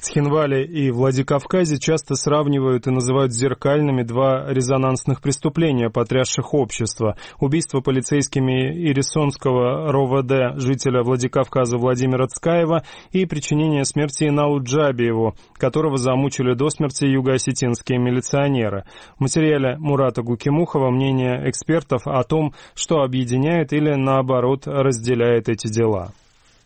В Цхинвале и Владикавказе часто сравнивают и называют зеркальными два резонансных преступления, потрясших общество. Убийство полицейскими Ирисонского РОВД жителя Владикавказа Владимира Цкаева и причинение смерти Иналу Джабиеву, которого замучили до смерти юго-осетинские милиционеры. В материале Мурата Гукимухова мнение экспертов о том, что объединяет или наоборот разделяет эти дела.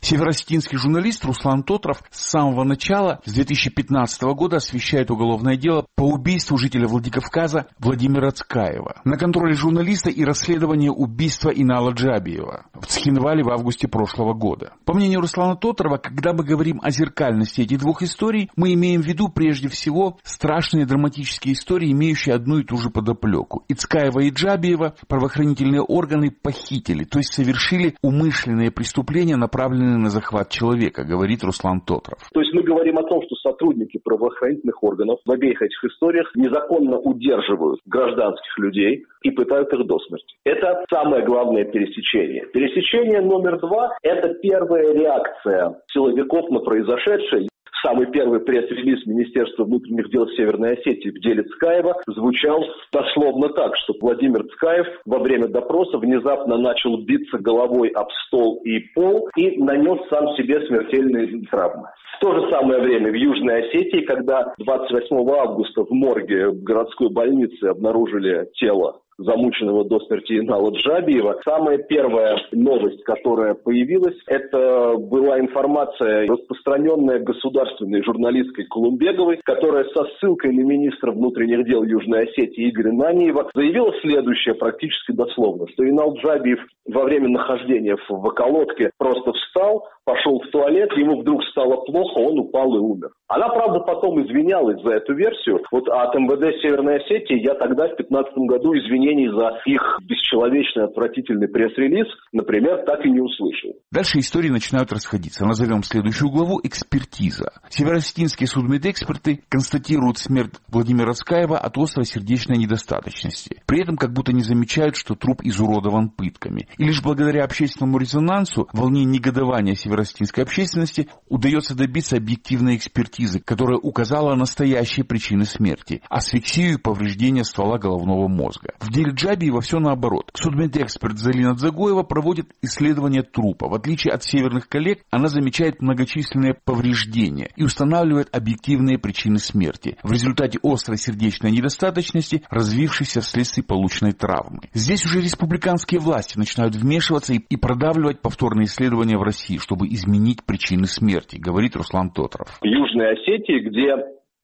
Северостинский журналист Руслан Тотров с самого начала, с 2015 года, освещает уголовное дело по убийству жителя Владикавказа Владимира Цкаева. На контроле журналиста и расследование убийства Инала Джабиева в Цхинвале в августе прошлого года. По мнению Руслана Тотрова, когда мы говорим о зеркальности этих двух историй, мы имеем в виду прежде всего страшные драматические истории, имеющие одну и ту же подоплеку. И Цкаева и Джабиева правоохранительные органы похитили, то есть совершили умышленные преступления, направленные направлены на захват человека, говорит Руслан Тотров. То есть мы говорим о том, что сотрудники правоохранительных органов в обеих этих историях незаконно удерживают гражданских людей и пытают их до смерти. Это самое главное пересечение. Пересечение номер два – это первая реакция силовиков на произошедшее самый первый пресс-релиз Министерства внутренних дел Северной Осетии в деле Цкаева звучал дословно так, что Владимир Цкаев во время допроса внезапно начал биться головой об стол и пол и нанес сам себе смертельные травмы. В то же самое время в Южной Осетии, когда 28 августа в морге городской больницы обнаружили тело замученного до смерти Инала Джабиева. Самая первая новость, которая появилась, это была информация, распространенная государственной журналисткой Колумбеговой, которая со ссылкой на министра внутренних дел Южной Осетии Игоря Наниева заявила следующее практически дословно, что Инал Джабиев во время нахождения в околотке просто встал, пошел в туалет, ему вдруг стало плохо, он упал и умер. Она, правда, потом извинялась за эту версию. Вот от МВД Северной Осетии я тогда в 2015 году извинений за их бесчеловечный, отвратительный пресс-релиз, например, так и не услышал. Дальше истории начинают расходиться. Назовем следующую главу «Экспертиза». Северосетинские судмедэксперты констатируют смерть Владимира Скаева от острой сердечной недостаточности. При этом как будто не замечают, что труп изуродован пытками. И лишь благодаря общественному резонансу, волне негодования северосетинской общественности удается добиться объективной экспертизы которая указала настоящие причины смерти – асфиксию и повреждение ствола головного мозга. В деле Джабиева все наоборот. Судмедэксперт Залина Дзагоева проводит исследование трупа. В отличие от северных коллег, она замечает многочисленные повреждения и устанавливает объективные причины смерти в результате острой сердечной недостаточности, развившейся вследствие полученной травмы. Здесь уже республиканские власти начинают вмешиваться и, и продавливать повторные исследования в России, чтобы изменить причины смерти, говорит Руслан Тотров. Южная Южной Осетии, где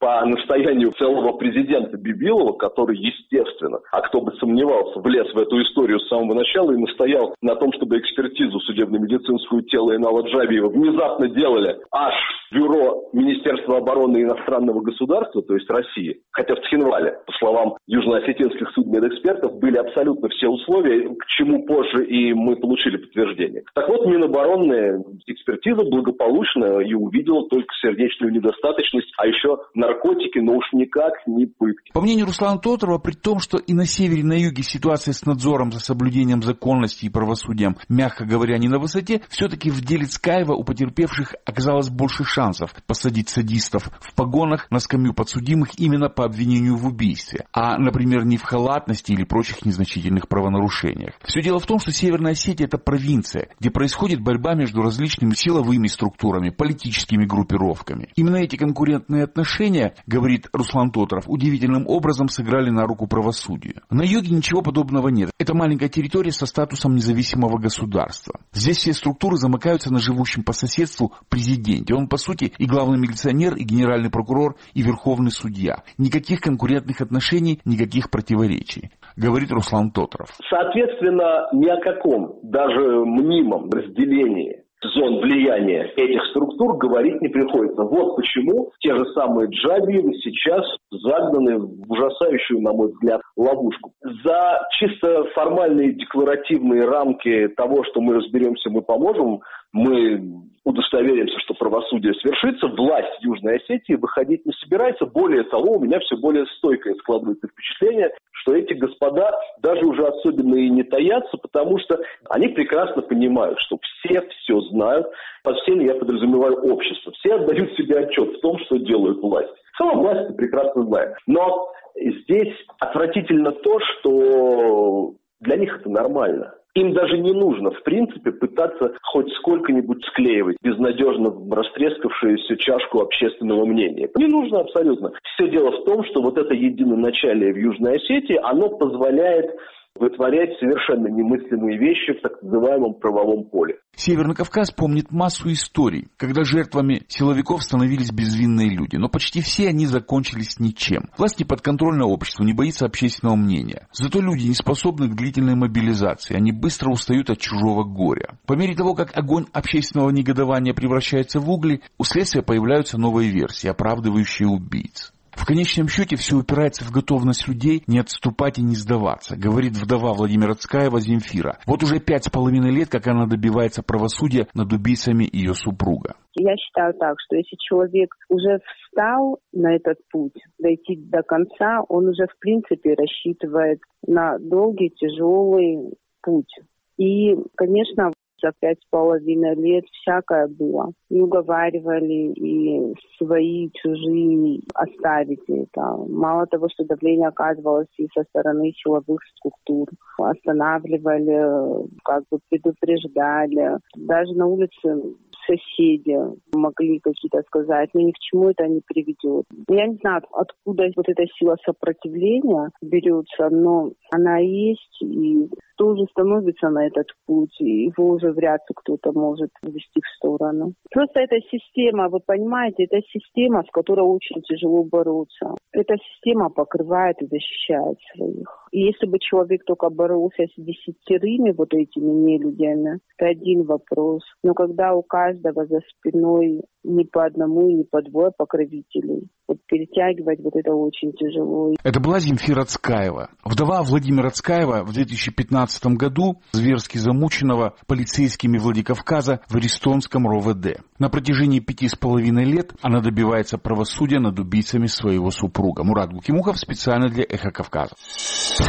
по настоянию целого президента Бибилова, который, естественно, а кто бы сомневался, влез в эту историю с самого начала и настоял на том, чтобы экспертизу судебно-медицинскую тела Инала Джабиева внезапно делали аж бюро Министерства обороны иностранного государства, то есть России, хотя в Цхинвале, по словам южноосетинских судмедэкспертов, были абсолютно все условия, к чему позже и мы получили подтверждение. Так вот, Миноборонная экспертиза благополучно и увидела только сердечную недостаточность, а еще наркотики, но уж никак не пытки. По мнению Руслана Тоторова, при том, что и на севере, и на юге ситуация с надзором за соблюдением законности и правосудием, мягко говоря, не на высоте, все-таки в деле Цкаева у потерпевших оказалось больше шансов шансов посадить садистов в погонах на скамью подсудимых именно по обвинению в убийстве, а, например, не в халатности или прочих незначительных правонарушениях. Все дело в том, что Северная Осетия – это провинция, где происходит борьба между различными силовыми структурами, политическими группировками. Именно эти конкурентные отношения, говорит Руслан Тоторов, удивительным образом сыграли на руку правосудию. На юге ничего подобного нет. Это маленькая территория со статусом независимого государства. Здесь все структуры замыкаются на живущем по соседству президенте. Он, по сути, сути, и главный милиционер, и генеральный прокурор, и верховный судья. Никаких конкурентных отношений, никаких противоречий, говорит Руслан Тотров. Соответственно, ни о каком, даже мнимом разделении зон влияния этих структур говорить не приходится. Вот почему те же самые Джабиевы сейчас загнаны в ужасающую, на мой взгляд, ловушку. За чисто формальные декларативные рамки того, что мы разберемся, мы поможем, мы удостоверимся, что правосудие свершится, власть Южной Осетии выходить не собирается. Более того, у меня все более стойкое складывается впечатление, что эти господа даже уже особенно и не таятся, потому что они прекрасно понимают, что все все знают, под всеми я подразумеваю общество, все отдают себе отчет в том, что делают власть. Сама власть это прекрасно знает. Но здесь отвратительно то, что для них это нормально. Им даже не нужно, в принципе, пытаться хоть сколько-нибудь склеивать безнадежно растрескавшуюся чашку общественного мнения. Не нужно абсолютно. Все дело в том, что вот это единоначалие в Южной Осетии, оно позволяет вытворять совершенно немыслимые вещи в так называемом правовом поле. Северный Кавказ помнит массу историй, когда жертвами силовиков становились безвинные люди, но почти все они закончились ничем. Власть не подконтрольное общество, не боится общественного мнения. Зато люди не способны к длительной мобилизации, они быстро устают от чужого горя. По мере того, как огонь общественного негодования превращается в угли, у следствия появляются новые версии, оправдывающие убийц. В конечном счете все упирается в готовность людей не отступать и не сдаваться, говорит вдова Владимира Цкаева Земфира. Вот уже пять с половиной лет, как она добивается правосудия над убийцами ее супруга. Я считаю так, что если человек уже встал на этот путь, дойти до конца, он уже в принципе рассчитывает на долгий, тяжелый путь. И, конечно, за пять с половиной лет всякое было. И уговаривали, и свои, чужие оставить это. Мало того, что давление оказывалось и со стороны силовых структур. Останавливали, как бы предупреждали. Даже на улице соседи могли какие-то сказать, но ни к чему это не приведет. Я не знаю, откуда вот эта сила сопротивления берется, но она есть, и уже становится на этот путь, его уже вряд ли кто-то может ввести в сторону. Просто эта система, вы понимаете, это система, с которой очень тяжело бороться. Эта система покрывает и защищает своих. И если бы человек только боролся с десятерыми вот этими нелюдями, это один вопрос. Но когда у каждого за спиной не по одному и не по двое покровителей, вот перетягивать вот это очень тяжело. Это была Земфира Цкаева. Вдова Владимира Цкаева в 2015 году зверски замученного полицейскими Владикавказа в Аристонском РОВД. На протяжении пяти с половиной лет она добивается правосудия над убийцами своего супруга. Мурат Гукимухов специально для Эхо Кавказа.